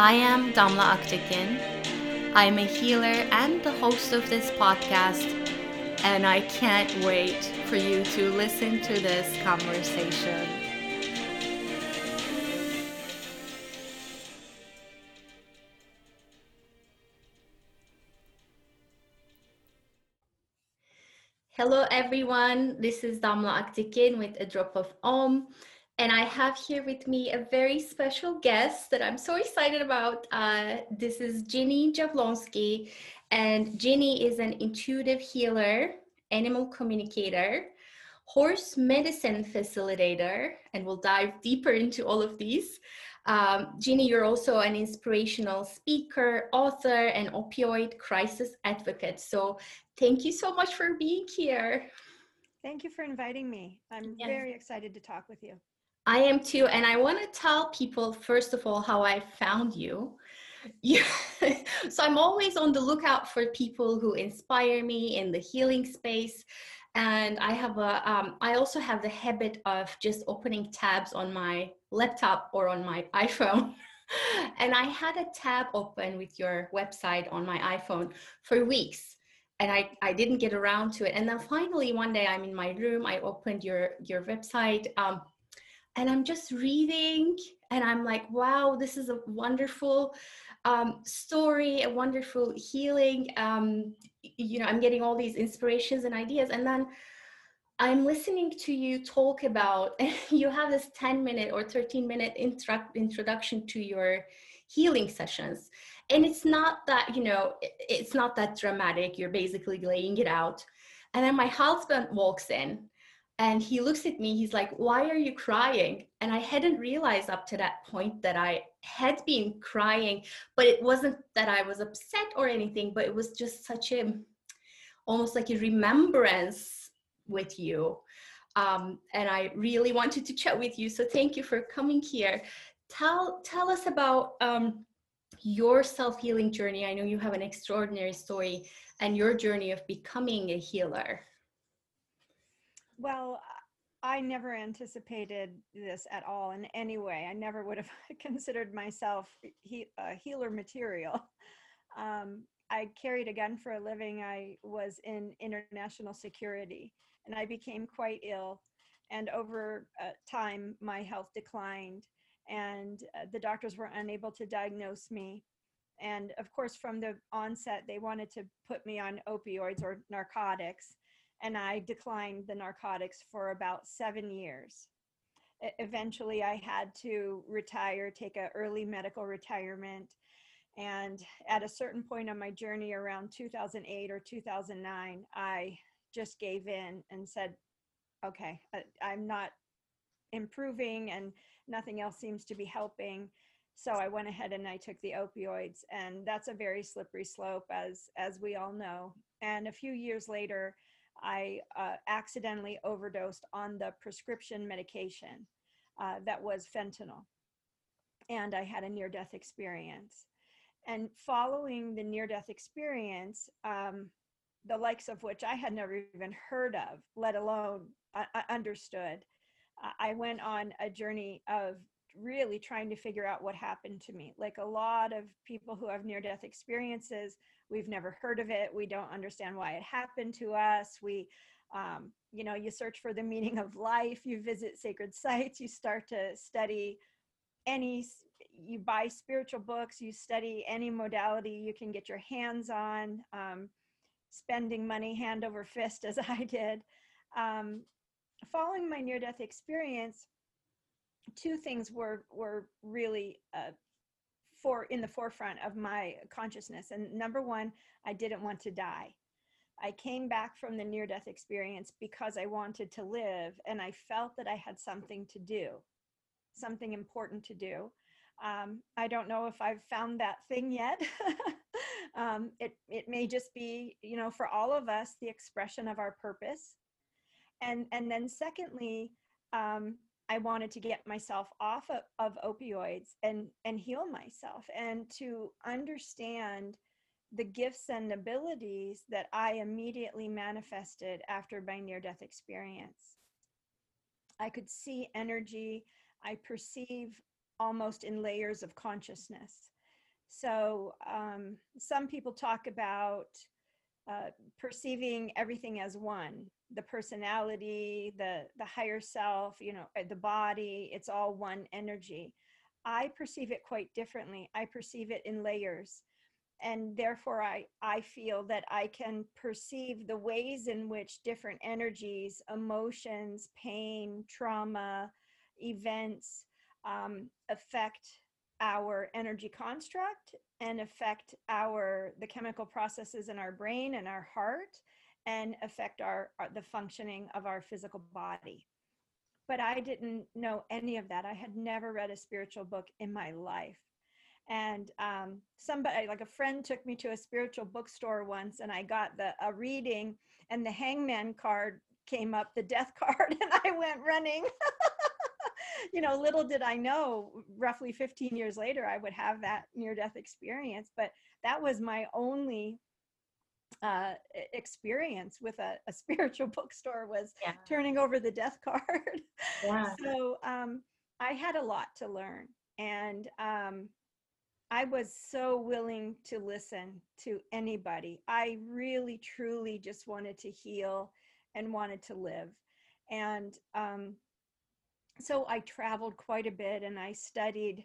I am Damla Aktekin. I'm a healer and the host of this podcast, and I can't wait for you to listen to this conversation. Hello, everyone. This is Damla Aktekin with a drop of Om. And I have here with me a very special guest that I'm so excited about. Uh, this is Ginny Jablonski. And Ginny is an intuitive healer, animal communicator, horse medicine facilitator, and we'll dive deeper into all of these. Um, Ginny, you're also an inspirational speaker, author, and opioid crisis advocate. So thank you so much for being here. Thank you for inviting me. I'm yes. very excited to talk with you. I am too. And I want to tell people, first of all, how I found you. Yeah. so I'm always on the lookout for people who inspire me in the healing space. And I have a, um, I also have the habit of just opening tabs on my laptop or on my iPhone. and I had a tab open with your website on my iPhone for weeks and I, I didn't get around to it. And then finally one day I'm in my room, I opened your your website. Um, and I'm just reading and I'm like, wow, this is a wonderful um, story, a wonderful healing. Um, you know, I'm getting all these inspirations and ideas. And then I'm listening to you talk about, you have this 10 minute or 13 minute intro- introduction to your healing sessions. And it's not that, you know, it's not that dramatic. You're basically laying it out. And then my husband walks in and he looks at me he's like why are you crying? And i hadn't realized up to that point that i had been crying but it wasn't that i was upset or anything but it was just such a almost like a remembrance with you. Um, and i really wanted to chat with you so thank you for coming here. Tell tell us about um, your self-healing journey. I know you have an extraordinary story and your journey of becoming a healer well, I never anticipated this at all in any way. I never would have considered myself he, healer material. Um, I carried a gun for a living. I was in international security and I became quite ill. And over uh, time, my health declined and uh, the doctors were unable to diagnose me. And of course, from the onset, they wanted to put me on opioids or narcotics and I declined the narcotics for about seven years. Eventually, I had to retire, take an early medical retirement. And at a certain point on my journey around 2008 or 2009, I just gave in and said, okay, I'm not improving and nothing else seems to be helping so i went ahead and i took the opioids and that's a very slippery slope as as we all know and a few years later I uh, accidentally overdosed on the prescription medication uh, that was fentanyl. And I had a near death experience. And following the near death experience, um, the likes of which I had never even heard of, let alone uh, understood, I went on a journey of really trying to figure out what happened to me. Like a lot of people who have near death experiences, we've never heard of it. We don't understand why it happened to us. We, um, you know, you search for the meaning of life, you visit sacred sites, you start to study any, you buy spiritual books, you study any modality you can get your hands on, um, spending money hand over fist as I did. Um, following my near death experience, two things were were really uh, for in the forefront of my consciousness. And number one, I didn't want to die. I came back from the near death experience because I wanted to live and I felt that I had something to do, something important to do. Um, I don't know if I've found that thing yet. um, it, it may just be, you know, for all of us, the expression of our purpose. And, and then secondly, um, I wanted to get myself off of, of opioids and, and heal myself and to understand the gifts and abilities that I immediately manifested after my near death experience. I could see energy, I perceive almost in layers of consciousness. So, um, some people talk about uh, perceiving everything as one the personality the the higher self you know uh, the body it's all one energy. I perceive it quite differently. I perceive it in layers. And therefore i i feel that i can perceive the ways in which different energies emotions pain trauma events um, affect our energy construct and affect our the chemical processes in our brain and our heart and affect our, our, the functioning of our physical body. But i didn't know any of that. I had never read a spiritual book in my life. And um, somebody like a friend took me to a spiritual bookstore once and i got the a reading and the hangman card came up the death card and i went running you know little did i know roughly 15 years later i would have that near death experience but that was my only uh, experience with a, a, spiritual bookstore was yeah. turning over the death card yeah. so um, i had a lot to learn and um, I was so willing to listen to anybody. I really, truly just wanted to heal and wanted to live. And um, so I traveled quite a bit and I studied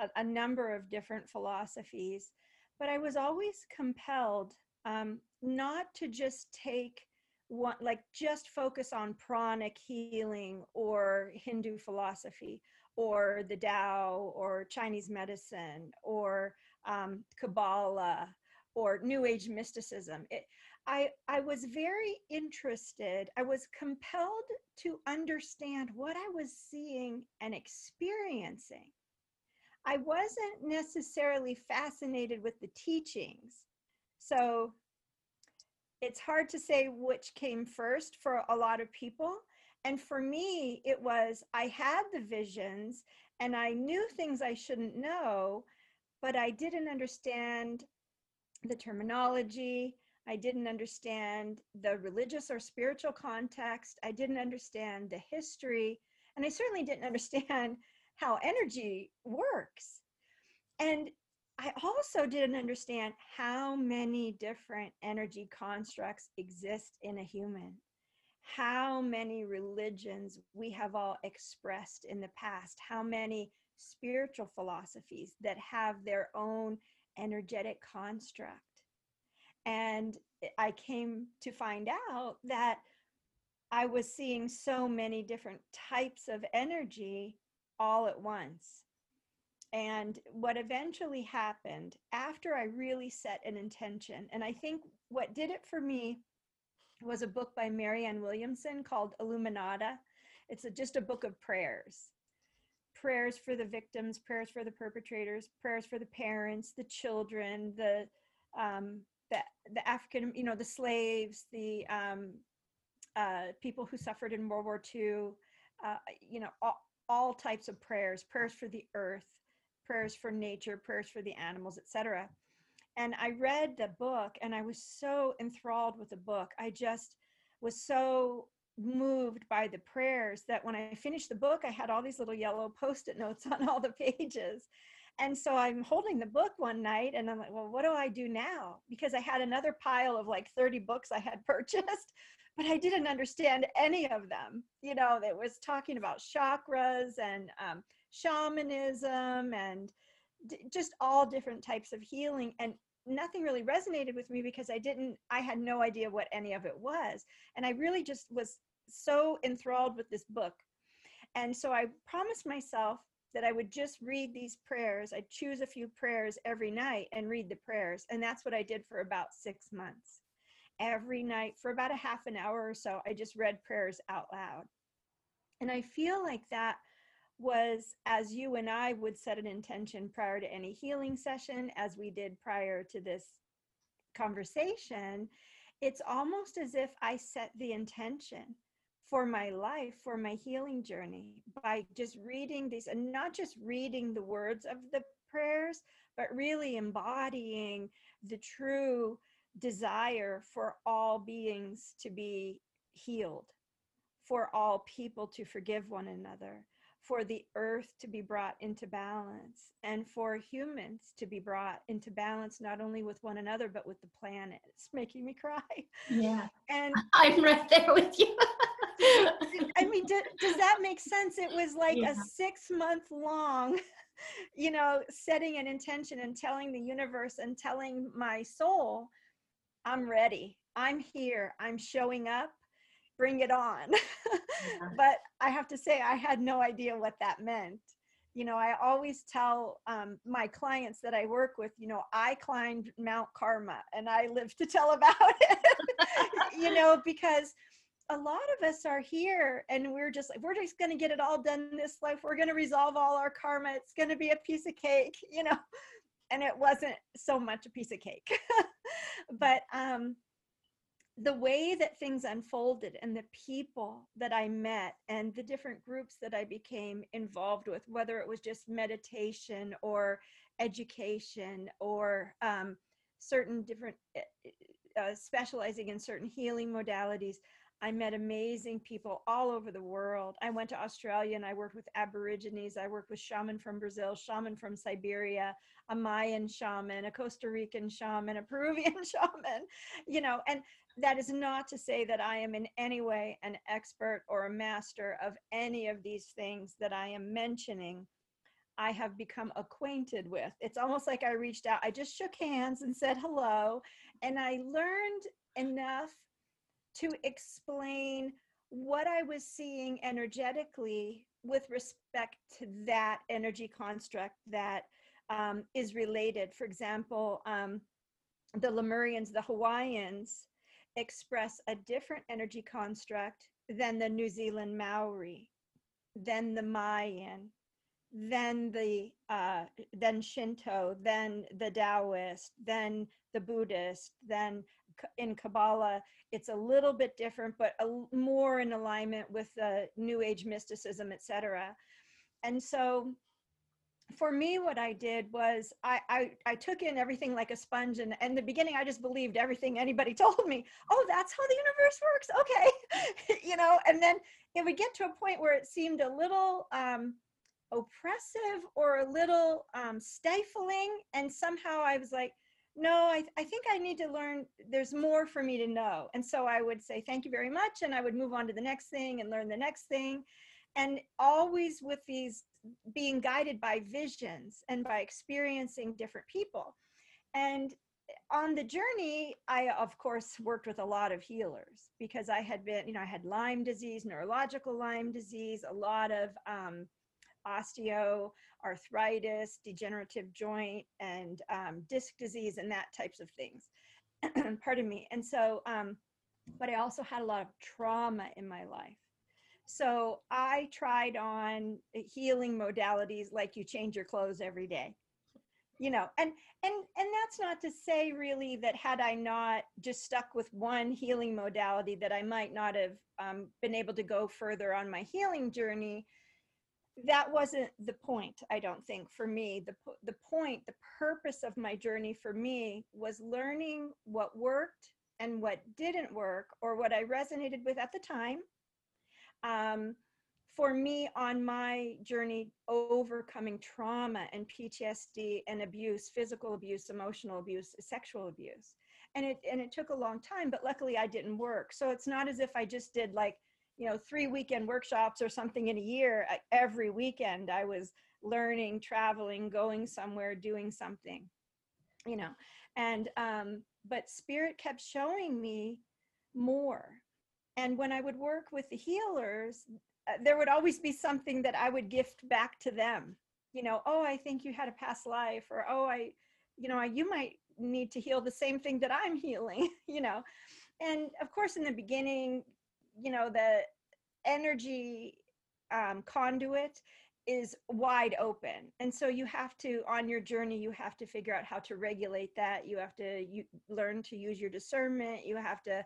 a, a number of different philosophies. But I was always compelled um, not to just take one, like just focus on pranic healing or Hindu philosophy or the Tao or Chinese medicine or um, Kabbalah or New Age mysticism. It, I, I was very interested, I was compelled to understand what I was seeing and experiencing. I wasn't necessarily fascinated with the teachings. So it's hard to say which came first for a lot of people. And for me, it was I had the visions and I knew things I shouldn't know, but I didn't understand the terminology. I didn't understand the religious or spiritual context. I didn't understand the history. And I certainly didn't understand how energy works. And I also didn't understand how many different energy constructs exist in a human how many religions we have all expressed in the past, how many spiritual philosophies that have their own energetic construct. And I came to find out that I was seeing so many different types of energy all at once. And what eventually happened after I really set an intention, and I think what did it for me was a book by Marianne Williamson called Illuminata. It's a, just a book of prayers prayers for the victims, prayers for the perpetrators, prayers for the parents, the children, the um, the the African, you know, the slaves, the um, uh, people who suffered in World War II, uh, you know, all, all types of prayers, prayers for the earth, prayers for nature, prayers for the animals, etc and I read the book and I was so enthralled with the book. I just was so moved by the prayers that when I finished the book, I had all these little yellow post it notes on all the pages. And so I'm holding the book one night and I'm like, well, what do I do now? Because I had another pile of like 30 books I had purchased, but I didn't understand any of them. You know, it was talking about chakras and um, shamanism and d- just all different types of healing. And nothing really resonated with me because I didn't, I had no idea what any of it was. And I really just was so enthralled with this book. And so I promised myself that I would just read these prayers. I'd choose a few prayers every night and read the prayers. And that's what I did for about six months. Every night for about a half an hour or so, I just read prayers out loud. And I feel like that was as you and I would set an intention prior to any healing session, as we did prior to this conversation, it's almost as if I set the intention for my life, for my healing journey by just reading these and not just reading the words of the prayers, but really embodying the true desire for all beings to be healed, for all people to forgive one another, for the earth to be brought into balance, and for humans to be brought into balance, not only with one another, but with the planet. It's making me cry. Yeah. And I'm right there with you. I mean, do, does that make sense? It was like Yeah. a six month long, you know, setting an intention and telling the universe and telling my soul, I'm ready. I'm here. I'm showing up. Bring it on. but I have to say, I had no idea what that meant. You know, I always tell um, my clients that I work with, you know, I climbed Mount Karma and I live to tell about it, you know, because a lot of us are here and we're just like, we're just going to get it all done this life. We're going to resolve all our karma. It's going to be a piece of cake, you know, and it wasn't so much a piece of cake. but um, the way that things unfolded and the people that I met and the different groups that I became involved with, whether it was just meditation or education or um, certain different uh, uh, specializing in certain healing modalities. I met amazing people all over the world. I went to Australia and I worked with Aborigines. I worked with shaman from Brazil, shaman from Siberia, a Mayan shaman, a Costa Rican shaman, a Peruvian shaman, you know, and that is not to say that I am in any way an expert or a master of any of these things that I am mentioning. I have become acquainted with. It's almost like I reached out, I just shook hands and said hello, and I learned enough to explain what I was seeing energetically with respect to that energy construct that um, is related. For example, um, the Lemurians, the Hawaiians, express a different energy construct than the New Zealand Maori, than the Mayan, than the uh, than Shinto, than the Taoist, than the Buddhist, than in Kabbalah, it's a little bit different, but a, more in alignment with the New Age mysticism, etc. And so, for me, what I did was I, I, I took in everything like a sponge, and in the beginning, I just believed everything anybody told me. Oh, that's how the universe works. Okay, you know. And then it would get to a point where it seemed a little um, oppressive or a little um, stifling, and somehow I was like no, I, I think I need to learn, there's more for me to know. And so I would say, thank you very much. And I would move on to the next thing and learn the next thing. And always with these being guided by visions and by experiencing different people. And on the journey, I, of course, worked with a lot of healers because I had been, you know, I had Lyme disease, neurological Lyme disease, a lot of um, osteo, arthritis, degenerative joint, and um, disc disease, and that types of things. Pardon me. And so, um, but I also had a lot of trauma in my life. So I tried on healing modalities like you change your clothes every day. You know, and and and that's not to say really that had I not just stuck with one healing modality that I might not have um, been able to go further on my healing journey that wasn't the point i don't think for me. The the point the purpose of my journey for me was learning what worked and what didn't work or what i resonated with at the time um, for me on my journey overcoming trauma and ptsd and abuse physical abuse emotional abuse sexual abuse. And it and it took a long time but luckily i didn't work. So it's not as if i just did like you know three weekend workshops or something in a year every weekend i was learning traveling going somewhere doing something you know? And um but spirit kept showing me more. And when i would work with the healers uh, there would always be something that i would gift back to them. You know oh i think you had a past life or oh i you know you might need to heal the same thing that i'm healing you know? And of course in the beginning you know the energy um, conduit is wide open. And so you have to on your journey you have to figure out how to regulate that. You have to you, learn to use your discernment. You have to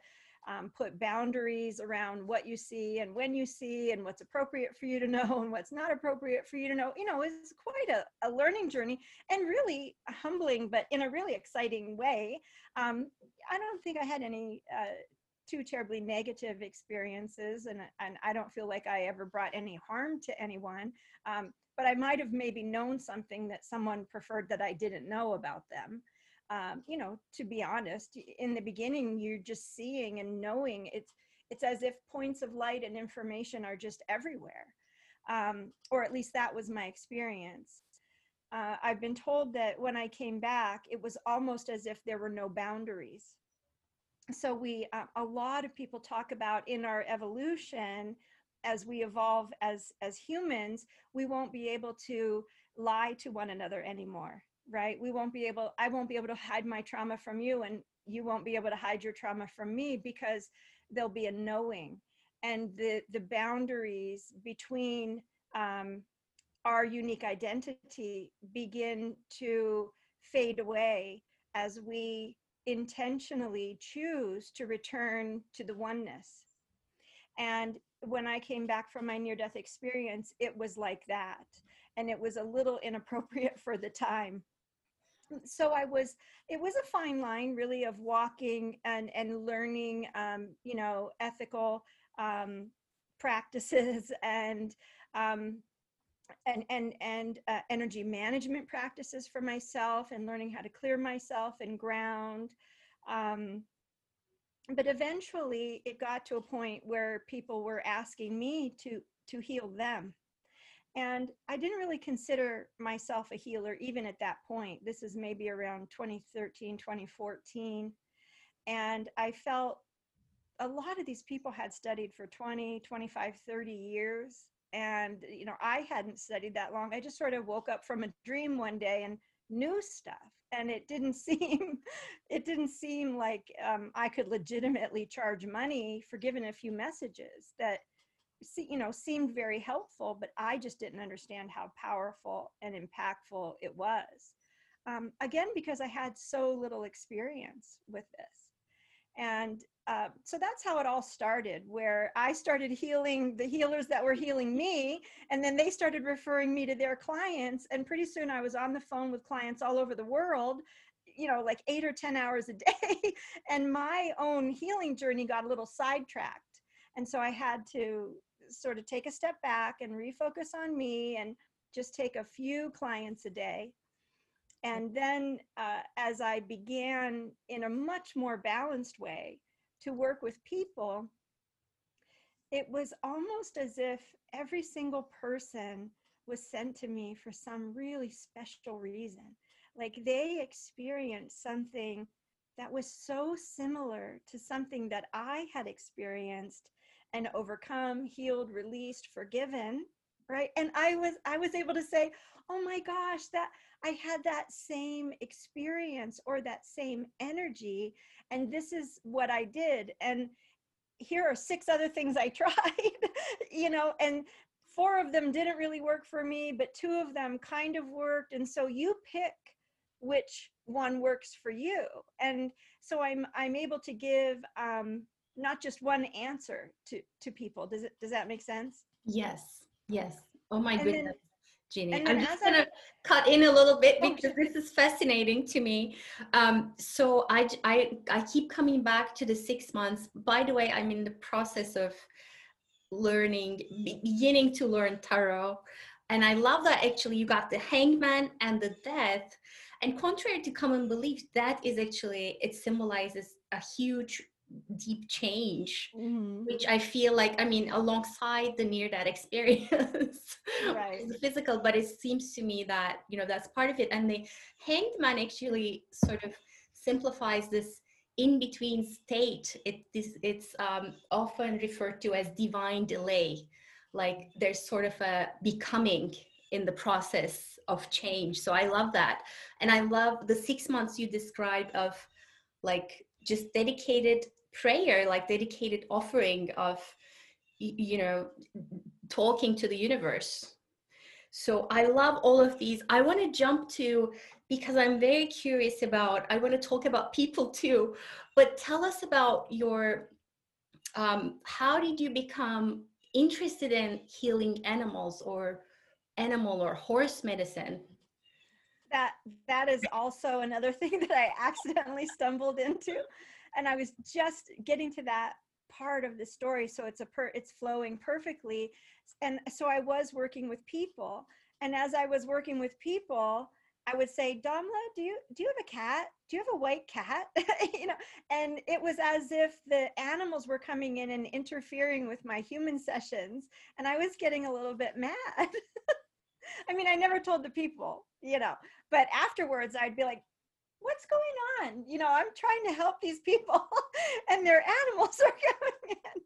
um, put boundaries around what you see and when you see and what's appropriate for you to know and what's not appropriate for you to know. You know it's quite a, a learning journey and really humbling but in a really exciting way. Um, i don't think i had any uh, too terribly negative experiences and, and i don't feel like i ever brought any harm to anyone um, but i might have maybe known something that someone preferred that i didn't know about them. Um, you know to be honest in the beginning you're just seeing and knowing it's it's as if points of light and information are just everywhere um, or at least that was my experience. Uh, i've been told that when i came back it was almost as if there were no boundaries so we uh, a lot of people talk about in our evolution as we evolve as as humans we won't be able to lie to one another anymore right? We won't be able i won't be able to hide my trauma from you and you won't be able to hide your trauma from me because there'll be a knowing. And the the boundaries between um, our unique identity begin to fade away as we intentionally choose to return to the oneness. And when I came back from my near death experience, it was like that. And it was a little inappropriate for the time. So I was, it was a fine line really of walking and, and learning, um, you know, ethical um, practices and um, and and and uh, energy management practices for myself and learning how to clear myself and ground um, but eventually it got to a point where people were asking me to to heal them. And i didn't really consider myself a healer even at that point. This is maybe around 2013 2014 and i felt a lot of these people had studied for 20 25 30 years and you know i hadn't studied that long. I just sort of woke up from a dream one day and knew stuff and it didn't seem it didn't seem like um, i could legitimately charge money for giving a few messages that you know seemed very helpful but i just didn't understand how powerful and impactful it was. Um, again because i had so little experience with this. And uh, so that's how it all started, where I started healing the healers that were healing me, and then they started referring me to their clients. And pretty soon I was on the phone with clients all over the world, you know, like eight or 10 hours a day. and my own healing journey got a little sidetracked. And so I had to sort of take a step back and refocus on me and just take a few clients a day and then uh, as I began in a much more balanced way to work with people, it was almost as if every single person was sent to me for some really special reason. Like they experienced something that was so similar to something that I had experienced and overcome, healed, released, forgiven, right? And I was I was able to say, "Oh my gosh, that I had that same experience or that same energy. And this is what I did. And here are six other things I tried, you know, and four of them didn't really work for me, but two of them kind of worked. And so you pick which one works for you. And so I'm I'm able to give um, not just one answer to to people. Does it does that make sense? Yes. Yes. Oh my And goodness. then- Jeannie. and I'm just gonna cut in a little bit Oh, because this is fascinating to me. Um, so I keep coming back to the six months. By the way, I'm in the process of learning, beginning to learn tarot. And I love that actually you got the hangman and the death. And contrary to common belief, that is actually, it symbolizes a huge, deep change Mhm. which I feel like, I mean, alongside the near that experience, Right. the physical, but it seems to me that, you know, that's part of it. And the hanged man actually sort of simplifies this in between state. It, this, it's um, often referred to as divine delay. Like there's sort of a becoming in the process of change. So I love that. And I love the six months you described of like just dedicated prayer like dedicated offering of you know talking to the universe So I love all of these. I want to jump to because I'm very curious about, I want to talk about people too, but tell us about your, um, how did you become interested in healing animals or animal or horse medicine? That that is also another thing that I accidentally stumbled into, and I was just getting to that part of the story, so it's a per, it's flowing perfectly, and so I was working with people, and as I was working with people, I would say, Damla do you do you have a cat? Do you have a white cat? you know, and it was as if the animals were coming in and interfering with my human sessions, and I was getting a little bit mad. I mean, I never told the people, you know, but afterwards I'd be like, what's going on? You know, I'm trying to help these people and their animals are coming in.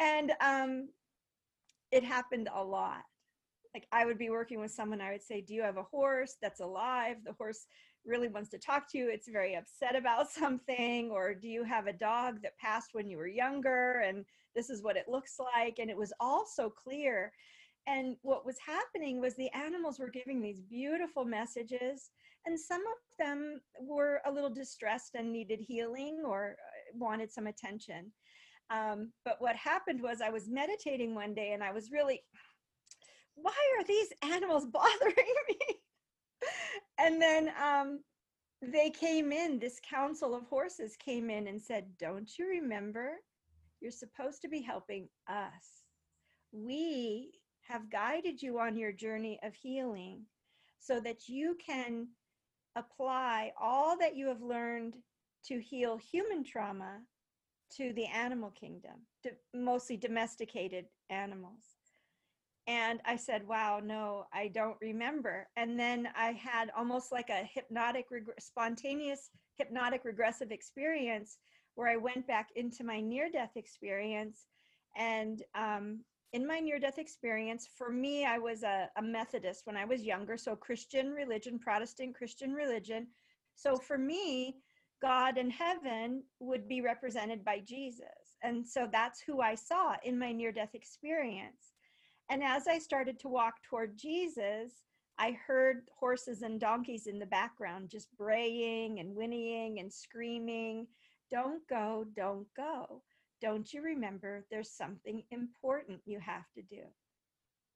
And um, it happened a lot like I would be working with someone, I would say, Do you have a horse that's alive? The horse really wants to talk to you. It's very upset about something. Or do you have a dog that passed when you were younger? And this is what it looks like. And it was all so clear. And what was happening was the animals were giving these beautiful messages, and some of them were a little distressed and needed healing or uh, wanted some attention. Um, but what happened was I was meditating one day and I was really why are these animals bothering me? and then um, they came in, this council of horses came in and said, Don't you remember? You're supposed to be helping us. We have guided you on your journey of healing so that you can apply all that you have learned to heal human trauma to the animal kingdom, mostly domesticated animals. And I said, wow, no, I don't remember. And then I had almost like a hypnotic, reg- spontaneous hypnotic regressive experience where I went back into my near death experience. And um, in my near death experience, for me, I was a, a Methodist when I was younger. So, Christian religion, Protestant Christian religion. So, for me, God and heaven would be represented by Jesus. And so that's who I saw in my near death experience. And as I started to walk toward Jesus, I heard horses and donkeys in the background just braying and whinnying and screaming, Don't go, don't go. Don't you remember there's something important you have to do?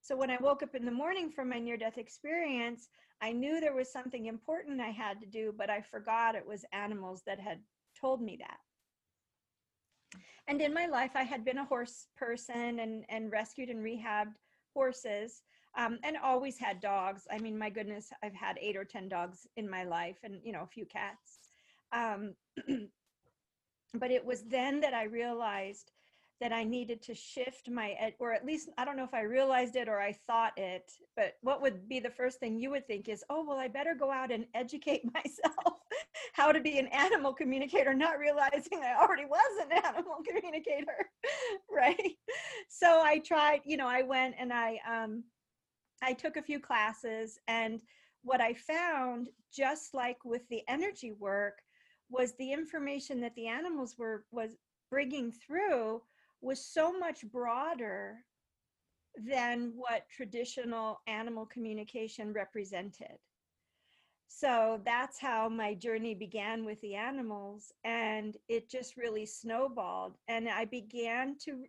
So when I woke up in the morning from my near death experience, I knew there was something important I had to do, but I forgot it was animals that had told me that. And in my life, I had been a horse person and, and rescued and rehabbed horses um, and always had dogs. I mean, my goodness, I've had eight or 10 dogs in my life and, you know, a few cats. Um, but it was then that I realized that I needed to shift my, or at least, I don't know if I realized it or I thought it, but what would be the first thing you would think is, oh, well, I better go out and educate myself how to be an animal communicator, not realizing I already was an animal communicator, right? So I tried, you know, I went and I, um, I took a few classes and what I found, just like with the energy work, was the information that the animals were was bringing through was so much broader than what traditional animal communication represented. So that's how my journey began with the animals and it just really snowballed and I began to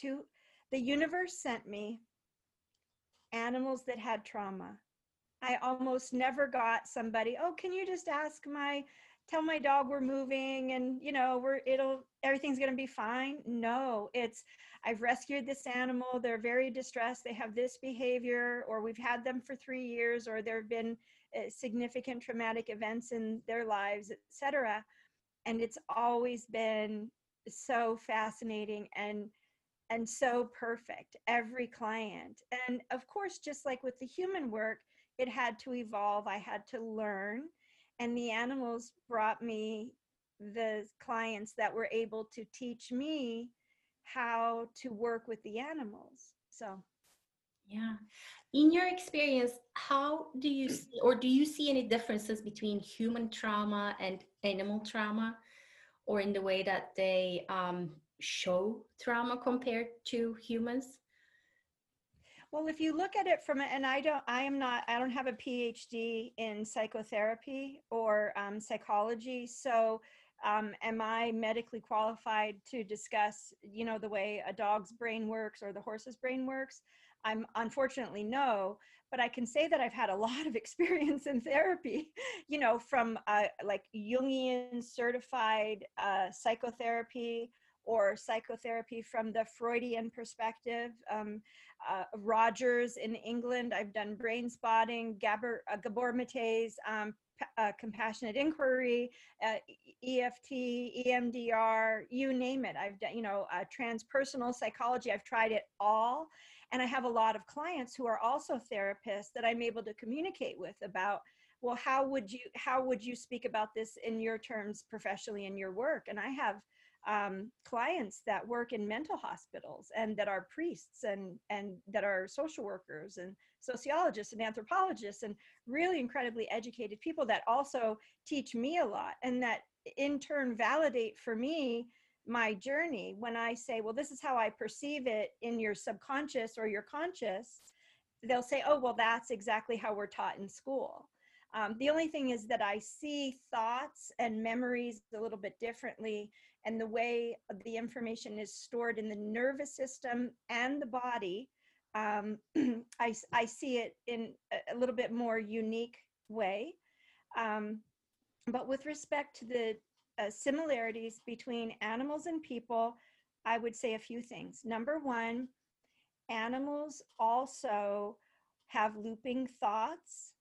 to the universe sent me animals that had trauma. I almost never got somebody, "Oh, can you just ask my tell my dog we're moving and you know we're it'll everything's going to be fine. No it's i've rescued this animal. They're very distressed. They have this behavior or we've had them for three years or there have been uh, significant traumatic events in their lives etc and it's always been so fascinating and and so perfect every client. And of course just like with the human work it had to evolve. I had to learn and the animals brought me the clients that were able to teach me how to work with the animals so. Yeah. In your experience how do you see or do you see any differences between human trauma and animal trauma? Or in the way that they um, show trauma compared to humans Well, if you look at it from, and I don't, I am not, I don't have a PhD in psychotherapy or um, psychology. So, um, am I medically qualified to discuss, you know, the way a dog's brain works or the horse's brain works? I'm unfortunately no, but I can say that I've had a lot of experience in therapy, you know, from uh, like Jungian certified uh, psychotherapy or psychotherapy from the Freudian perspective. Um, uh, Rogers in England, I've done brain spotting, Gabor, uh, Gabor Mate's um, uh, compassionate inquiry, uh, EFT, EMDR, you name it. I've done, you know, uh, transpersonal psychology. I've tried it all. And I have a lot of clients who are also therapists that I'm able to communicate with about, well, how would you, how would you speak about this in your terms professionally in your work? And I have um, clients that work in mental hospitals and that are priests and and that are social workers and sociologists and anthropologists and really incredibly educated people that also teach me a lot and that in turn validate for me my journey when i say well this is how i perceive it in your subconscious or your conscious they'll say oh well that's exactly how we're taught in school um, the only thing is that I see thoughts and memories a little bit differently, and the way the information is stored in the nervous system and the body, um, I, I see it in a, little bit more unique way. Um, but with respect to the uh, similarities between animals and people, I would say a few things. Number one, animals also have looping thoughts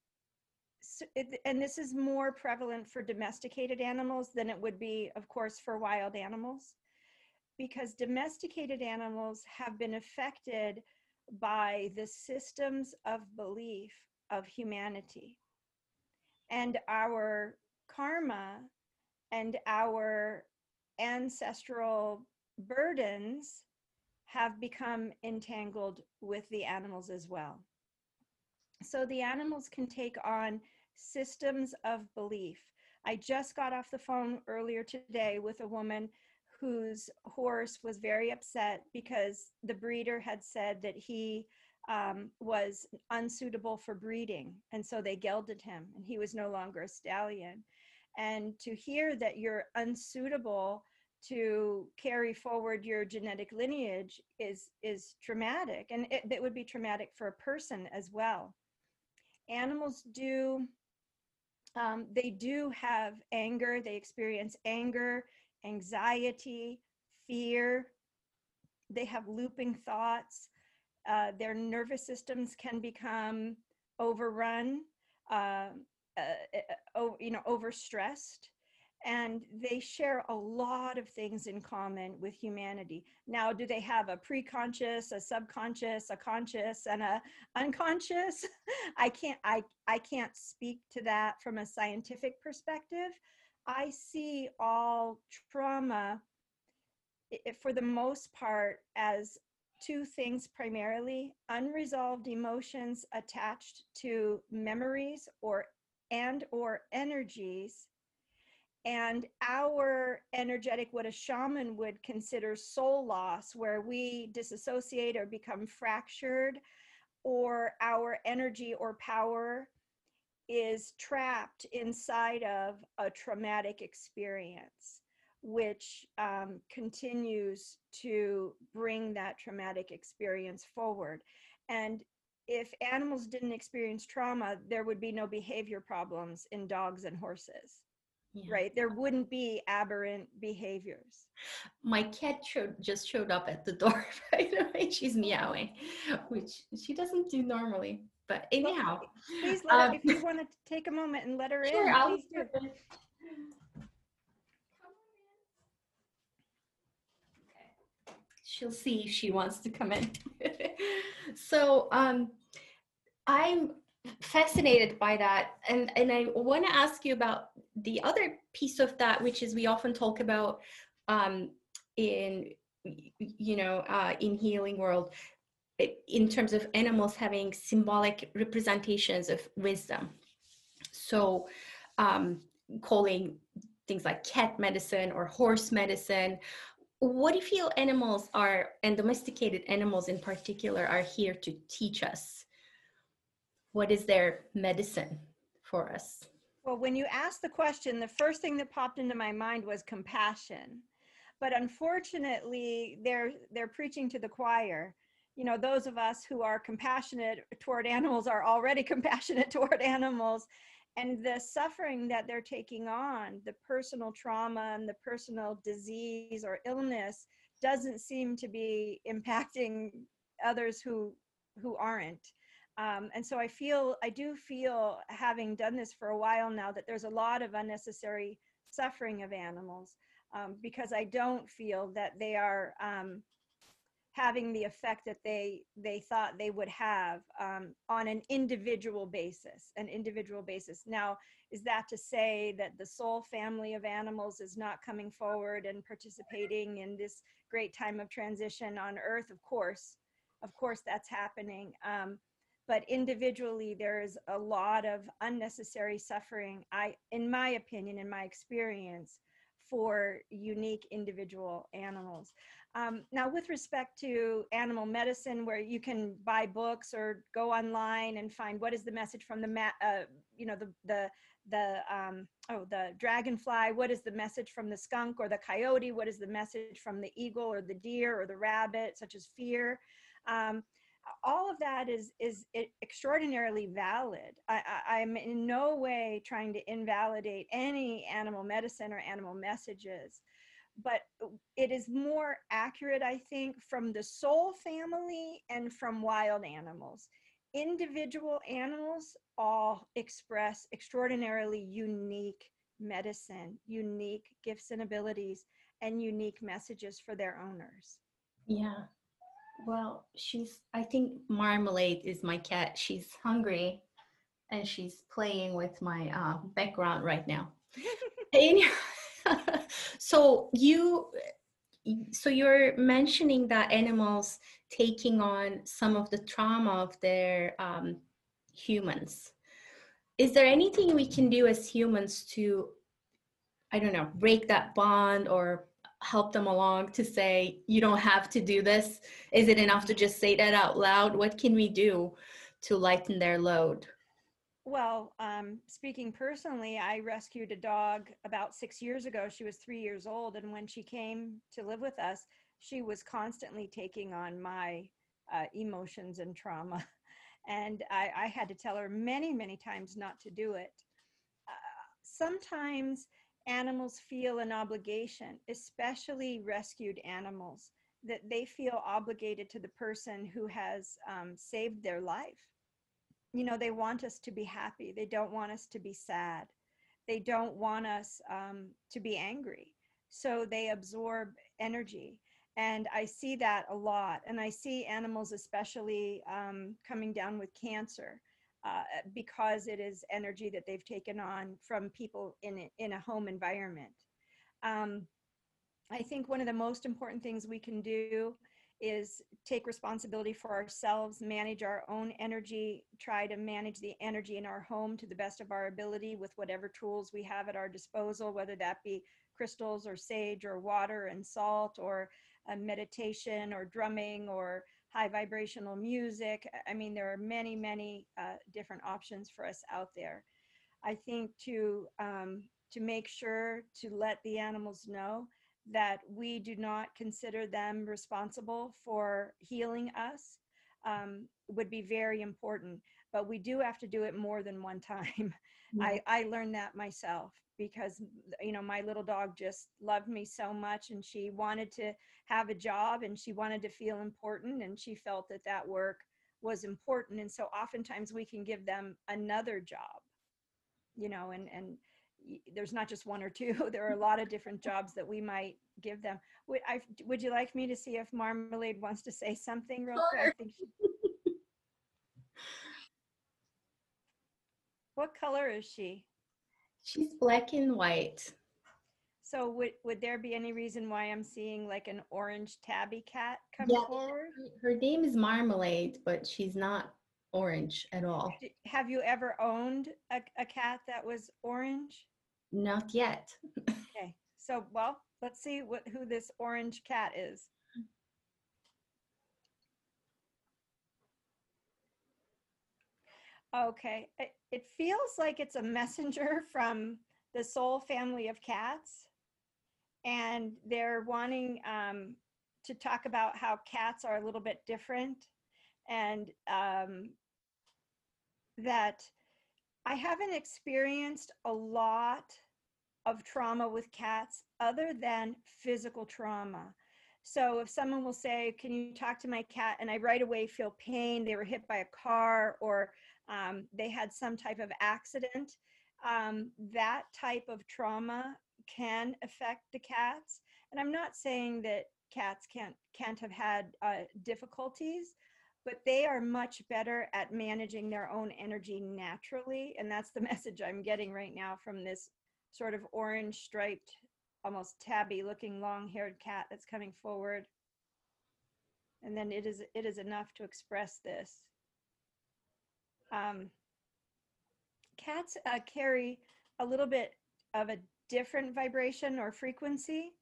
it, and this is more prevalent for domesticated animals than it would be, of course, for wild animals, because domesticated animals have been affected by the systems of belief of humanity. And our karma and our ancestral burdens have become entangled with the animals as well. So the animals can take on systems of belief. I just got off the phone earlier today with a woman whose horse was very upset because the breeder had said that he um, was unsuitable for breeding. And so they gelded him and he was no longer a stallion. And to hear that you're unsuitable to carry forward your genetic lineage is is traumatic and it, it would be traumatic for a person as well animals do um, they do have anger. They experience anger, anxiety, fear. They have looping thoughts. Uh, their nervous systems can become overrun, uh, uh, uh you know, overstressed and they share a lot of things in common with humanity. Now, do they have a pre-conscious, a subconscious, a conscious, and a unconscious? I can't I I can't speak to that from a scientific perspective. I see all trauma for the most part as two things primarily unresolved emotions attached to memories or and or energies and our energetic what a shaman would consider soul loss where we disassociate or become fractured or our energy or power is trapped inside of a traumatic experience which um, continues to bring that traumatic experience forward. And if animals didn't experience trauma there would be no behavior problems in dogs and horses yeah. right? There wouldn't be aberrant behaviors. My cat showed, just showed up at the door right away she's meowing which she doesn't do normally but anyhow well, please let um, her, if you want to take a moment and let her in, sure, in I'll do. she'll see if she wants to come in. So um i'm fascinated by that and and i want to ask you about the other piece of that which is we often talk about um in you know uh in healing world in terms of animals having symbolic representations of wisdom so um calling things like cat medicine or horse medicine what do you feel animals are, and domesticated animals in particular, are here to teach us? What is their medicine for us? Well, when you asked the question, the first thing that popped into my mind was compassion. But unfortunately, they're they're preaching to the choir. You know, those of us who are compassionate toward animals are already compassionate toward animals. And the suffering that they're taking on, the personal trauma and the personal disease or illness, doesn't seem to be impacting others who who aren't. Um, and so I feel, I do feel, having done this for a while now, that there's a lot of unnecessary suffering of animals um, because I don't feel that they are um, having the effect that they they thought they would have um, on an individual basis an individual basis. Now is that to say that the soul family of animals is not coming forward and participating in this great time of transition on earth? Of course. Of course that's happening. Um, but individually there is a lot of unnecessary suffering i in my opinion in my experience for unique individual animals. Um, now with respect to animal medicine where you can buy books or go online and find what is the message from the ma- uh, you know the the the um, oh the dragonfly what is the message from the skunk or the coyote what is the message from the eagle or the deer or the rabbit such as fear? Um, all of that is is extraordinarily valid. I, I'm in no way trying to invalidate any animal medicine or animal messages, but it is more accurate, I think, from the soul family and from wild animals. Individual animals all express extraordinarily unique medicine, unique gifts and abilities, and unique messages for their owners. Yeah, well, she's, I think Marmalade is my cat. She's hungry and she's playing with my uh, background right now. so you, so you're mentioning that animals taking on some of the trauma of their um, humans. Is there anything we can do as humans to, I don't know, break that bond or help them along to say you don't have to do this. Is it enough to just say that out loud? What can we do to lighten their load? Well um, speaking personally i rescued a dog about six years ago. She was three years old and when she came to live with us she was constantly taking on my uh, emotions and trauma. And I, I, had to tell her many many times not to do it. Uh, sometimes animals feel an obligation, especially rescued animals, that they feel obligated to the person who has um, saved their life. You know, they want us to be happy. They don't want us to be sad. They don't want us um, to be angry. So they absorb energy. And I see that a lot. And I see animals, especially um, coming down with cancer uh, because it is energy that they've taken on from people in a, in a home environment. Um, I think one of the most important things we can do is take responsibility for ourselves, manage our own energy, try to manage the energy in our home to the best of our ability with whatever tools we have at our disposal, whether that be crystals or sage or water and salt or meditation or drumming or high vibrational music. I mean, there are many, many uh, different options for us out there. I think to um, to make sure to let the animals know that we do not consider them responsible for healing us um, would be very important. But we do have to do it more than one time. Mm-hmm. I, I learned that myself because you know my little dog just loved me so much and she wanted to have a job and she wanted to feel important and she felt that that work was important and so oftentimes we can give them another job you know and and there's not just one or two there are a lot of different jobs that we might give them. Would i would you like me to see if marmalade wants to say something real quick she... what color is she she's black and white so would, would there be any reason why I'm seeing like an orange tabby cat come yeah, forward? Her name is Marmalade, but she's not orange at all. Have you ever owned a, a cat that was orange? Not yet. okay. So, well, let's see what who this orange cat is. Okay, it, it feels like it's a messenger from the soul family of cats. And they're wanting um, to talk about how cats are a little bit different and um, that I haven't experienced a lot of trauma with cats other than physical trauma. So if someone will say, Can you talk to my cat? And I right away feel pain, they were hit by a car or um, they had some type of accident, um, that type of trauma can affect the cats. And I'm not saying that cats can't can't have had uh, difficulties, but they are much better at managing their own energy naturally, and that's the message I'm getting right now from this sort of orange striped, almost tabby looking long haired cat that's coming forward. And then it is it is enough to express this. Um, cats uh, carry a little bit of a different vibration or frequency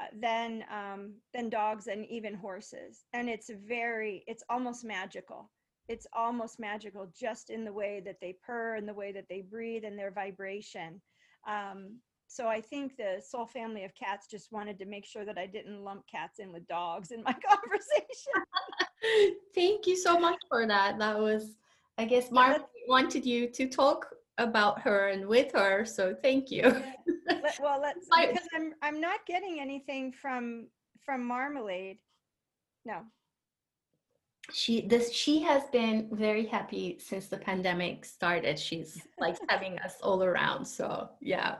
uh, than um, than dogs and even horses, and it's very it's almost magical. It's almost magical just in the way that they purr and the way that they breathe and their vibration. Um, so I think the soul family of cats just wanted to make sure that I didn't lump cats in with dogs in my conversation. Thank you so much for that. That was I guess Mark wanted you to talk about her and with her, so thank you. Let, well, let's because I'm I'm not getting anything from from Marmalade. No. She this she has been very happy since the pandemic started. She's like having us all around. So yeah,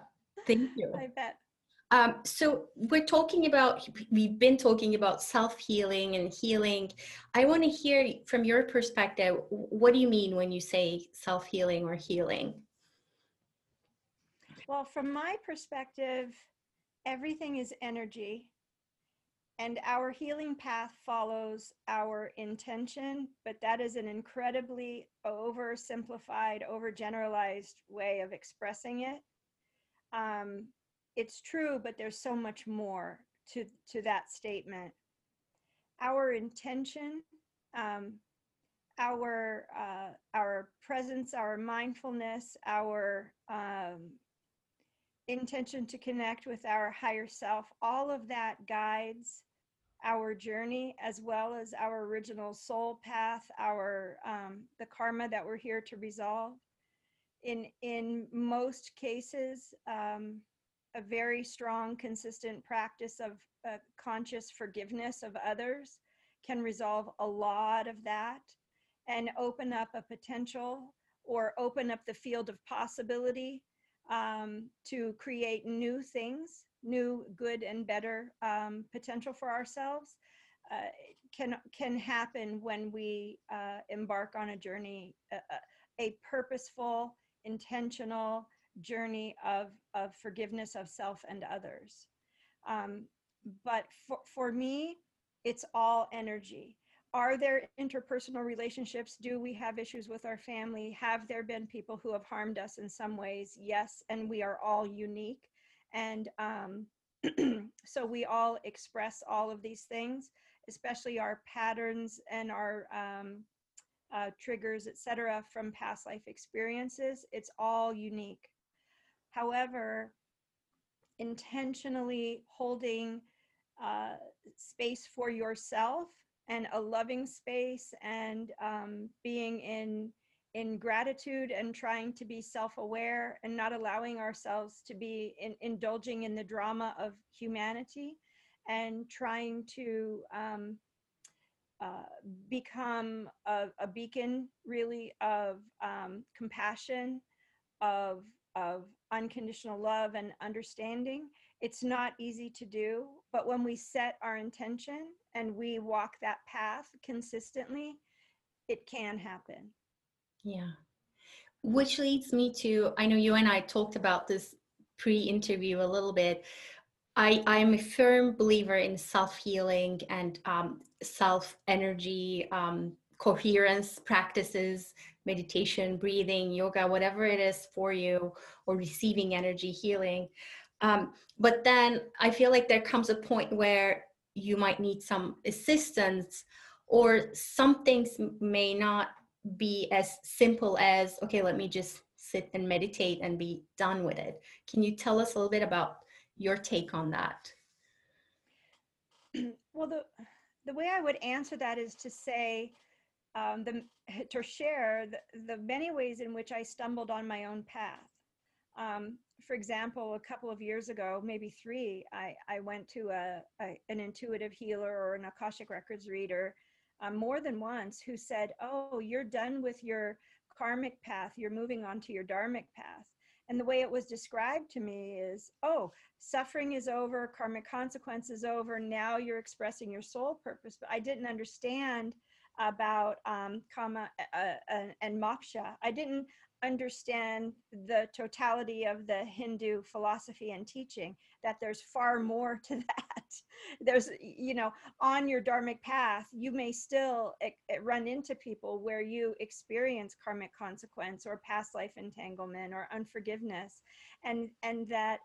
thank you. I bet. Um, so we're talking about, we've been talking about self-healing and healing. I want to hear from your perspective, what do you mean when you say self-healing or healing? Well, from my perspective, everything is energy and our healing path follows our intention, but that is an incredibly oversimplified, overgeneralized way of expressing it. Um, it's true, but there's so much more to, to that statement. Our intention, um, our, uh, our presence, our mindfulness, our um, intention to connect with our higher self, all of that guides our journey as well as our original soul path, our um, the karma that we're here to resolve. In in most cases, um, a very strong, consistent practice of uh, conscious forgiveness of others can resolve a lot of that and open up a potential or open up the field of possibility um, to create new things, new, good, and better um, potential for ourselves. Uh, can can happen when we uh, embark on a journey, a, a purposeful, intentional, journey of, of forgiveness of self and others. Um, but for, for me, it's all energy. Are there interpersonal relationships? Do we have issues with our family? Have there been people who have harmed us in some ways? Yes, and we are all unique. And um, so we all express all of these things, especially our patterns and our um, uh, triggers, etc., from past life experiences. It's all unique. However, intentionally holding uh, space for yourself and a loving space and um, being in in gratitude and trying to be self-aware and not allowing ourselves to be in, indulging in the drama of humanity and trying to um, uh, become a, a, beacon really of um, compassion of of unconditional love and understanding. It's not easy to do, but when we set our intention and we walk that path consistently, it can happen. Yeah. Which leads me to I know you and I talked about this pre interview a little bit. I, I'm a firm believer in self healing and um, self energy um, coherence practices meditation, breathing, yoga, whatever it is for you, or receiving energy, healing. Um, but then I feel like there comes a point where you might need some assistance, or some things may not be as simple as, okay, let me just sit and meditate and be done with it. Can you tell us a little bit about your take on that? well, the the way I would answer that is to say, um, the to share the, the many ways in which I stumbled on my own path. Um, for example, a couple of years ago, maybe three, I, I went to a, a an intuitive healer or an Akashic Records reader um, more than once who said, Oh, you're done with your karmic path, you're moving on to your dharmic path. And the way it was described to me is, oh, suffering is over, karmic consequence is over, now you're expressing your soul purpose. But I didn't understand about um, kama uh, uh, and moksha. I didn't understand the totality of the Hindu philosophy and teaching, that there's far more to that. there's, you know, on your dharmic path, you may still run into people where you experience karmic consequence or past life entanglement or unforgiveness. And, and that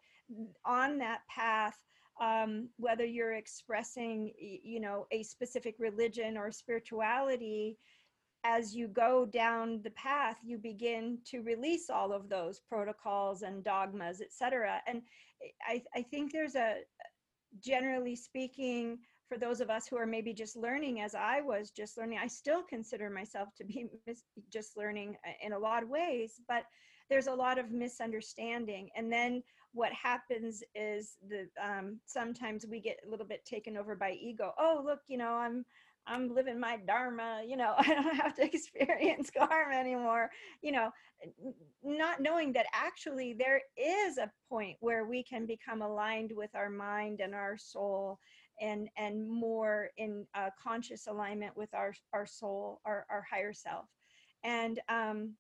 on that path, um, whether you're expressing, you know, a specific religion or spirituality, as you go down the path, you begin to release all of those protocols and dogmas, etc. And I, I think there's a, generally speaking, for those of us who are maybe just learning as I was just learning, I still consider myself to be just learning uh, in a lot of ways, but there's a lot of misunderstanding. And then what happens is that um, sometimes we get a little bit taken over by ego. Oh, look, you know, I'm I'm living my dharma, you know, I don't have to experience karma anymore, you know, not knowing that actually there is a point where we can become aligned with our mind and our soul and and more in uh, conscious alignment with our our soul our, our higher self and um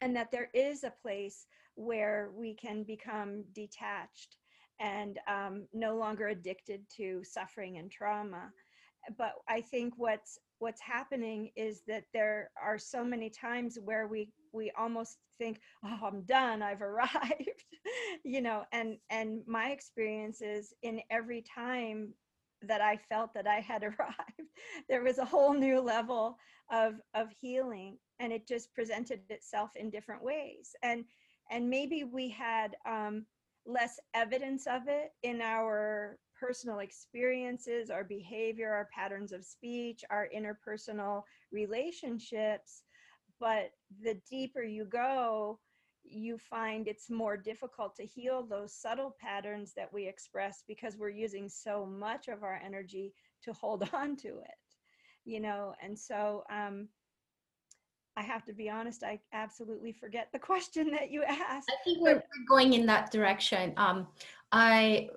and that there is a place where we can become detached and um, no longer addicted to suffering and trauma. But I think what's what's happening is that there are so many times where we we almost think oh i'm done i've arrived you know and and my experience is in every time that i felt that i had arrived there was a whole new level of of healing and it just presented itself in different ways. And and maybe we had um less evidence of it in our personal experiences, our behavior, our patterns of speech, our interpersonal relationships. But the deeper you go, you find it's more difficult to heal those subtle patterns that we express because we're using so much of our energy to hold on to it, you know. And so, um, I have to be honest, I absolutely forget the question that you asked. I think we're, going in that direction. Um, I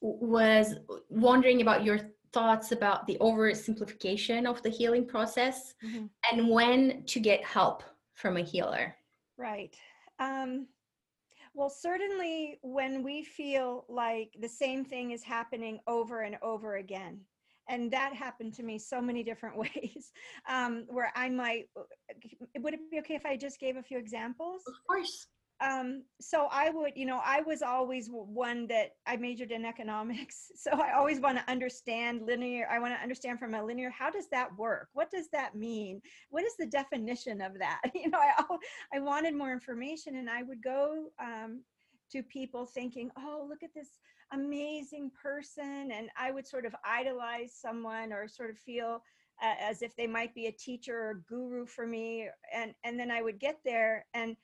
was wondering about your thoughts about the oversimplification of the healing process mm-hmm. and when to get help from a healer. Right. Um, well, certainly when we feel like the same thing is happening over and over again. And that happened to me so many different ways um, where I might, would it be okay if I just gave a few examples? Of course um, so I would, you know, I was always one that I majored in economics. So I always want to understand linear. I want to understand from a linear, how does that work? What does that mean? What is the definition of that? You know, I, I wanted more information and I would go um, to people thinking, oh, look at this amazing person. And I would sort of idolize someone or sort of feel uh, as if they might be a teacher or guru for me. And, and then I would get there and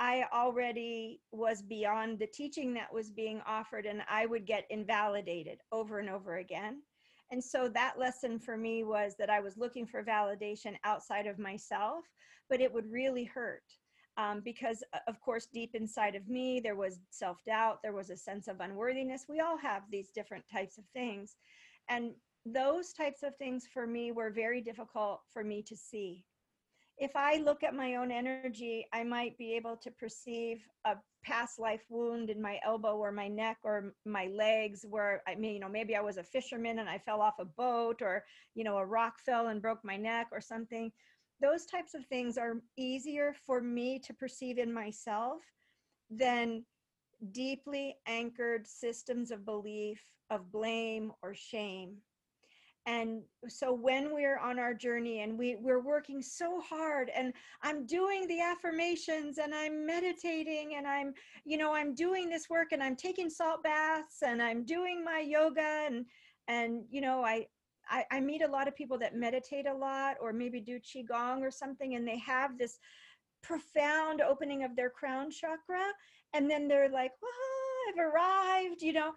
I already was beyond the teaching that was being offered, and I would get invalidated over and over again. And so that lesson for me was that I was looking for validation outside of myself, but it would really hurt. Um, because, uh, of course, deep inside of me, there was self doubt, there was a sense of unworthiness. We all have these different types of things. And those types of things for me were very difficult for me to see if I look at my own energy, I might be able to perceive a past life wound in my elbow or my neck or my legs where I mean, you know, maybe I was a fisherman and I fell off a boat or, you know, a rock fell and broke my neck or something. Those types of things are easier for me to perceive in myself than deeply anchored systems of belief of blame or shame. And so when we're on our journey and we we're working so hard and i'm doing the affirmations and i'm meditating and i'm you know i'm doing this work and i'm taking salt baths and i'm doing my yoga and and you know i I, I meet a lot of people that meditate a lot or maybe do qigong or something and they have this profound opening of their crown chakra and then they're like oh i've arrived you know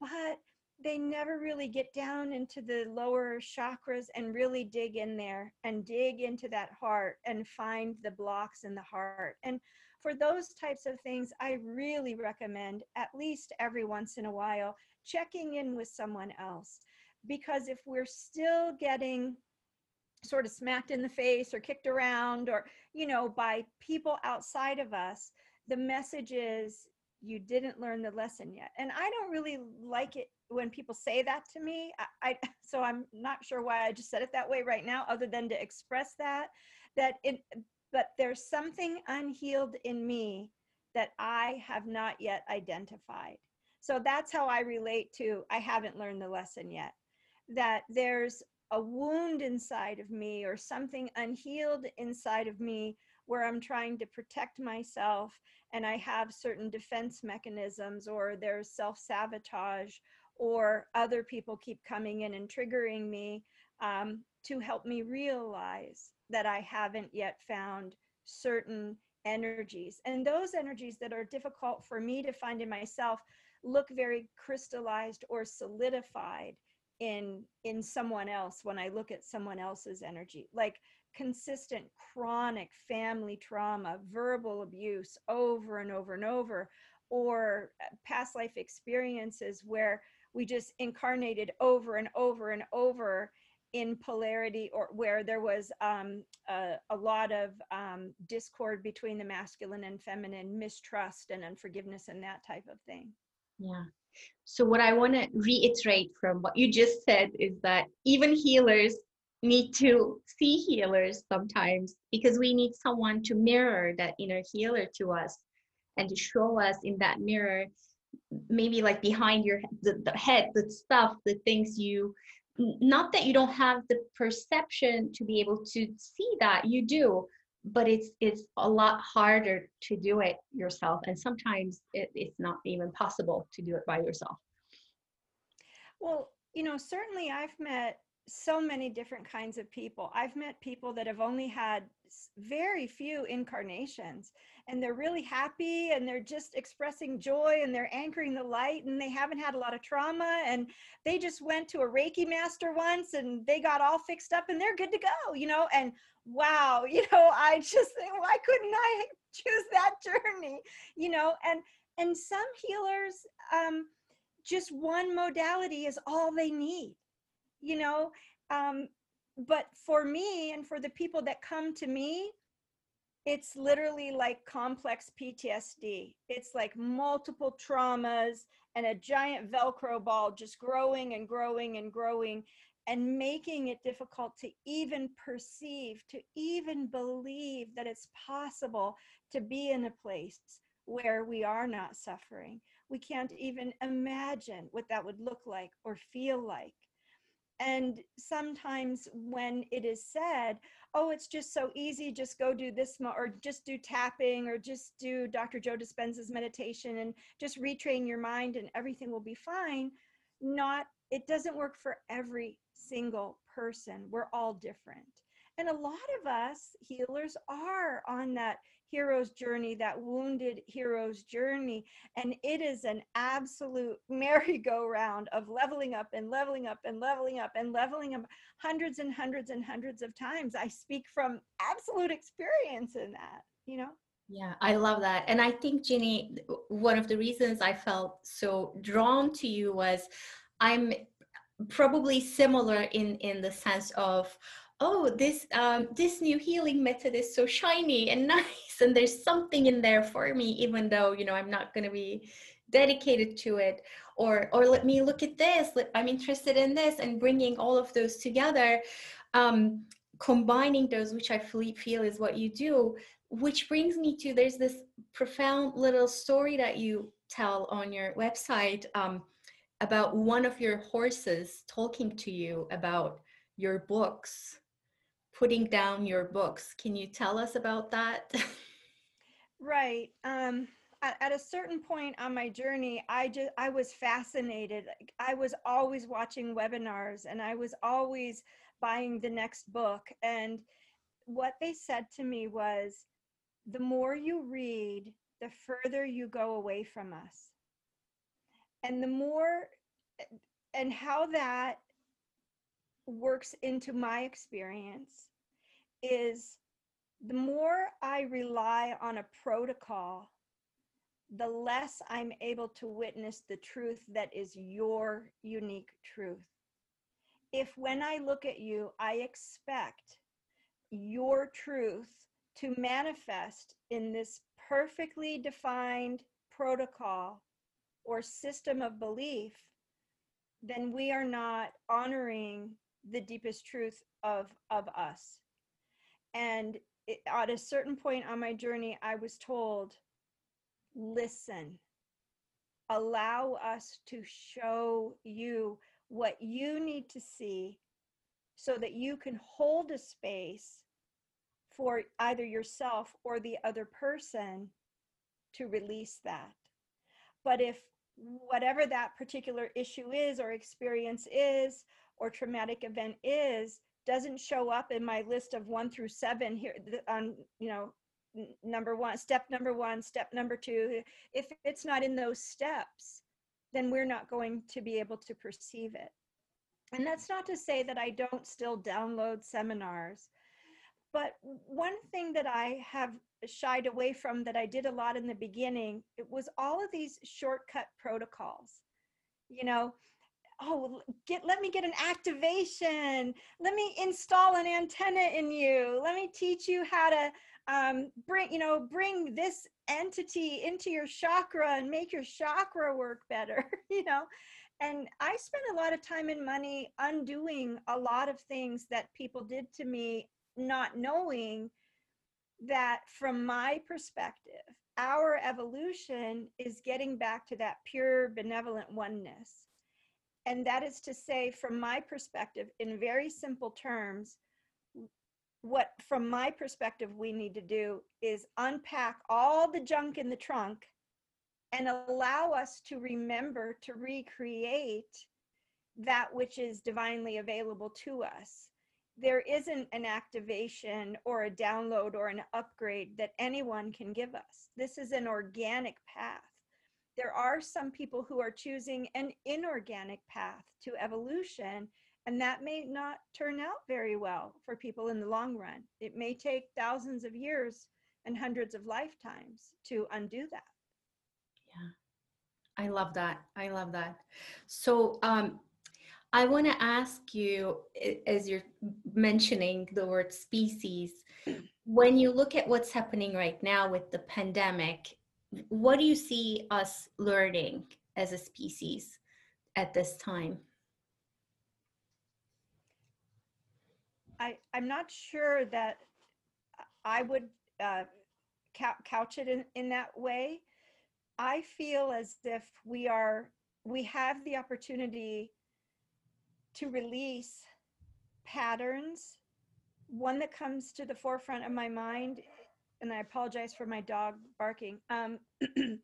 but they never really get down into the lower chakras and really dig in there and dig into that heart and find the blocks in the heart. And for those types of things, I really recommend at least every once in a while checking in with someone else. Because if we're still getting sort of smacked in the face or kicked around or, you know, by people outside of us, the message is you didn't learn the lesson yet. And I don't really like it when people say that to me. I, I, so I'm not sure why I just said it that way right now, other than to express that that it. But there's something unhealed in me that I have not yet identified. So that's how I relate to I haven't learned the lesson yet. That there's a wound inside of me or something unhealed inside of me where I'm trying to protect myself and I have certain defense mechanisms or there's self sabotage or other people keep coming in and triggering me um, to help me realize that I haven't yet found certain energies. And those energies that are difficult for me to find in myself look very crystallized or solidified in in someone else when I look at someone else's energy. Like consistent chronic family trauma, verbal abuse over and over and over, or uh, past life experiences where we just incarnated over and over and over in polarity or where there was um, a, a, lot of um, discord between the masculine and feminine mistrust and unforgiveness and that type of thing yeah so what i want to reiterate from what you just said is that even healers need to see healers sometimes because we need someone to mirror that inner healer to us and to show us in that mirror maybe like behind your the, the head the stuff the things you not that you don't have the perception to be able to see that you do but it's it's a lot harder to do it yourself and sometimes it, it's not even possible to do it by yourself. Well you know certainly i've met so many different kinds of people. I've met people that have only had very few incarnations and they're really happy and they're just expressing joy and they're anchoring the light and they haven't had a lot of trauma and they just went to a Reiki master once and they got all fixed up and they're good to go, you know, and wow, you know, I just think why couldn't I choose that journey, you know, and and some healers um just one modality is all they need you know um, but for me and for the people that come to me it's literally like complex PTSD. It's like multiple traumas and a giant Velcro ball just growing and growing and growing and making it difficult to even perceive, to even believe that it's possible to be in a place where we are not suffering. We can't even imagine what that would look like or feel like and sometimes when it is said oh it's just so easy just go do this or just do tapping or just do dr joe dispenza's meditation and just retrain your mind and everything will be fine not it doesn't work for every single person. We're all different. And a lot of us healers are on that hero's journey, that wounded hero's journey. And it is an absolute merry-go-round of leveling up and leveling up and leveling up and leveling up hundreds and hundreds and hundreds of times. I speak from absolute experience in that, you know? Yeah, I love that. And I think, Ginny, one of the reasons I felt so drawn to you was I'm probably similar in in the sense of oh this um, this new healing method is so shiny and nice and there's something in there for me even though you know i'm not going to be dedicated to it. Or or let me look at this i'm interested in this and bringing all of those together um, combining those which i feel is what you do which brings me to there's this profound little story that you tell on your website um, about one of your horses talking to you about your books, putting down your books. Can you tell us about that? right. Um, at, at a certain point on my journey, I just I was fascinated. I was always watching webinars, and I was always buying the next book. And what they said to me was, the more you read, the further you go away from us. And the more, and how that works into my experience is the more I rely on a protocol, the less I'm able to witness the truth that is your unique truth. If when I look at you, I expect your truth to manifest in this perfectly defined protocol or system of belief, then we are not honoring the deepest truth of, of us. And it, at a certain point on my journey, I was told, listen, allow us to show you what you need to see so that you can hold a space for either yourself or the other person to release that. But if whatever that particular issue is or experience is or traumatic event is doesn't show up in my list of 1 through 7 here on you know number 1 step number 1 step number 2 if it's not in those steps then we're not going to be able to perceive it and that's not to say that I don't still download seminars but one thing that I have shied away from that I did a lot in the beginning, it was all of these shortcut protocols. You know, oh, get let me get an activation. Let me install an antenna in you. Let me teach you how to um, bring, you know, bring this entity into your chakra and make your chakra work better. you know, and I spent a lot of time and money undoing a lot of things that people did to me not knowing that from my perspective, our evolution is getting back to that pure benevolent oneness. And that is to say, from my perspective, in very simple terms, what from my perspective we need to do is unpack all the junk in the trunk and allow us to remember to recreate that which is divinely available to us there isn't an activation or a download or an upgrade that anyone can give us. This is an organic path. There are some people who are choosing an inorganic path to evolution, and that may not turn out very well for people in the long run. It may take thousands of years and hundreds of lifetimes to undo that. Yeah. I love that. I love that. So, um, I want to ask you, as you're mentioning the word species, when you look at what's happening right now with the pandemic, what do you see us learning as a species at this time? I, I'm not sure that I would uh, couch it in, in that way. I feel as if we are, we have the opportunity to release patterns. One that comes to the forefront of my mind, and I apologize for my dog barking, um,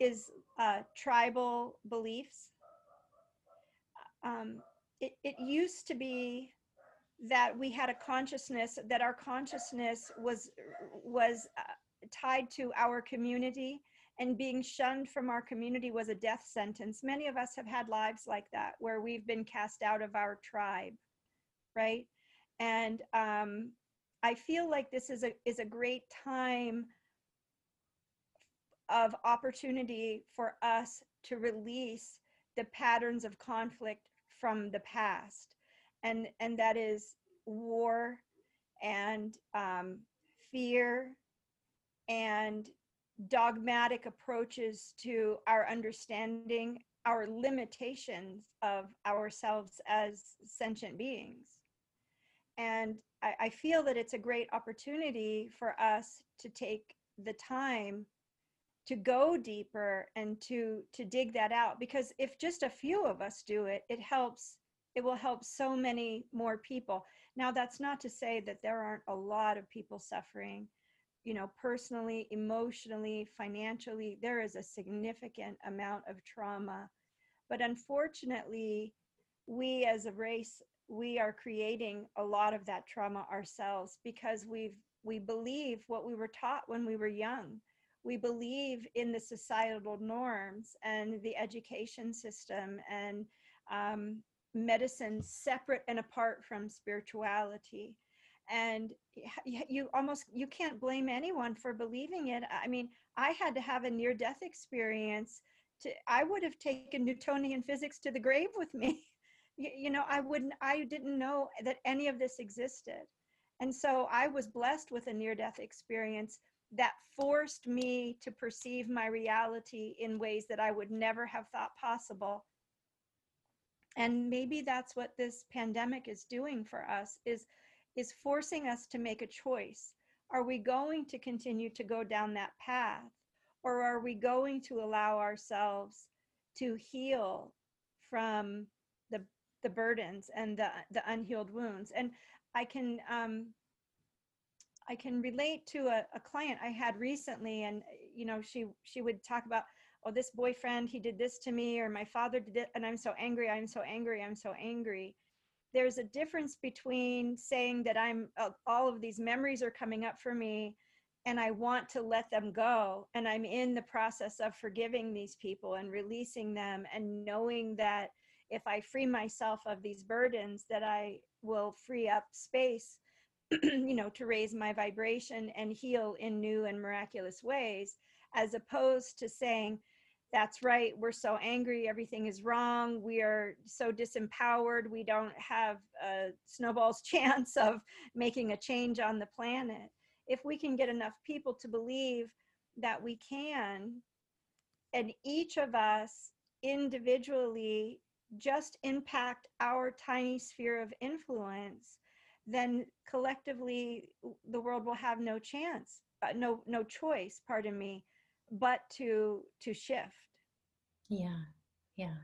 is uh, tribal beliefs. Um, it, it used to be that we had a consciousness that our consciousness was was uh, tied to our community and being shunned from our community was a death sentence. Many of us have had lives like that where we've been cast out of our tribe, right? And um, I feel like this is a is a great time of opportunity for us to release the patterns of conflict from the past, and and that is war and um, fear and dogmatic approaches to our understanding our limitations of ourselves as sentient beings. And I, I, feel that it's a great opportunity for us to take the time to go deeper and to to dig that out because if just a few of us do it it helps it will help so many more people. Now that's not to say that there aren't a lot of people suffering you know personally emotionally financially. There is a significant amount of trauma. But unfortunately we as a race we are creating a lot of that trauma ourselves because we've we believe what we were taught when we were young. We believe in the societal norms and the education system and um, medicine separate and apart from spirituality. And you almost you can't blame anyone for believing it. I mean i had to have a near death experience to i would have taken newtonian physics to the grave with me you, you know i wouldn't i didn't know that any of this existed and so i was blessed with a near death experience that forced me to perceive my reality in ways that I would never have thought possible. And maybe that's what this pandemic is doing for us is is forcing us to make a choice. Are we going to continue to go down that path or are we going to allow ourselves to heal from the burdens and the the unhealed wounds? And I can um, I can relate to a, a client I had recently, and you know, she she would talk about, oh, this boyfriend, he did this to me, or my father did it, and I'm so angry, I'm so angry, I'm so angry. There's a difference between saying that I'm uh, all of these memories are coming up for me, and I want to let them go, and I'm in the process of forgiving these people and releasing them, and knowing that if I free myself of these burdens, that I will free up space you know, to raise my vibration and heal in new and miraculous ways, as opposed to saying, that's right, we're so angry, everything is wrong, we are so disempowered, we don't have a snowball's chance of making a change on the planet. If we can get enough people to believe that we can, and each of us individually just impact our tiny sphere of influence, then collectively the world will have no chance, uh, no no choice, pardon me, but to to shift. Yeah, yeah.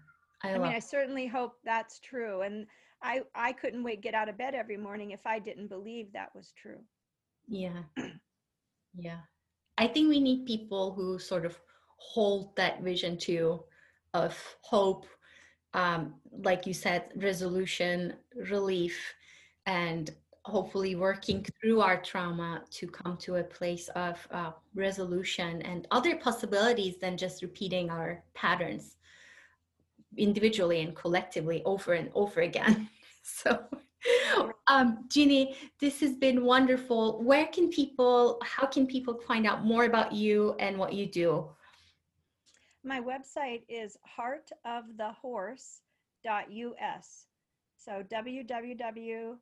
I, I mean, I certainly hope that's true, and I I couldn't wait get out of bed every morning if I didn't believe that was true. Yeah, yeah. I think we need people who sort of hold that vision too, of hope, um, like you said, resolution, relief, and hopefully working through our trauma to come to a place of uh, resolution and other possibilities than just repeating our patterns individually and collectively over and over again. so, um, Jeannie, this has been wonderful. Where can people, how can people find out more about you and what you do? My website is heartofthehorse.us. So www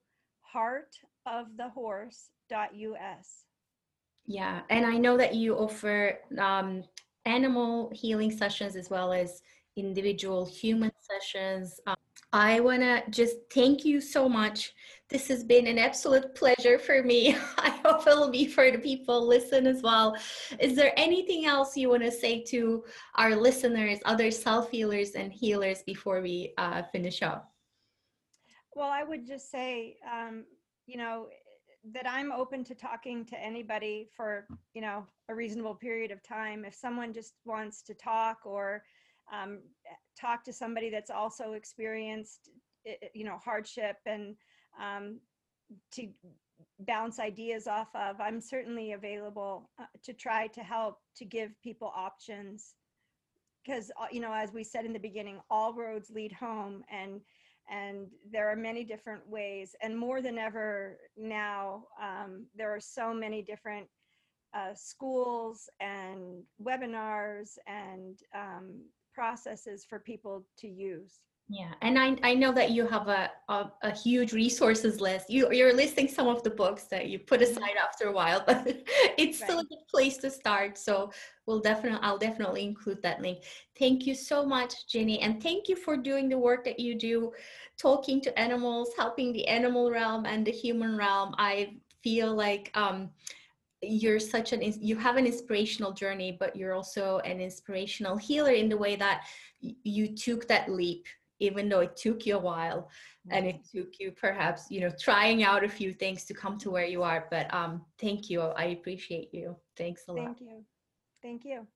heartofthehorse.us. Yeah, and I know that you offer um, animal healing sessions as well as individual human sessions. Um, I want to just thank you so much. This has been an absolute pleasure for me. I hope it'll be for the people listen as well. Is there anything else you want to say to our listeners, other self healers and healers before we uh, finish up? Well, I would just say, um, you know, that I'm open to talking to anybody for, you know, a reasonable period of time. If someone just wants to talk or um, talk to somebody that's also experienced, you know, hardship and um, to bounce ideas off of, I'm certainly available uh, to try to help to give people options. Because, uh, you know, as we said in the beginning, all roads lead home. And and there are many different ways and more than ever now um, there are so many different uh, schools and webinars and um, processes for people to use yeah, and I, I know that you have a, a, a, huge resources list. You, you're listing some of the books that you put mm-hmm. aside after a while, but it's right. still a good place to start. So we'll definitely, I'll definitely include that link. Thank you so much, Jenny, and thank you for doing the work that you do, talking to animals, helping the animal realm and the human realm. I feel like um, you're such an you have an inspirational journey but you're also an inspirational healer in the way that you took that leap even though it took you a while and it mm-hmm. took you perhaps you know trying out a few things to come to where you are but um thank you. I appreciate you. Thanks a lot. Thank you. Thank you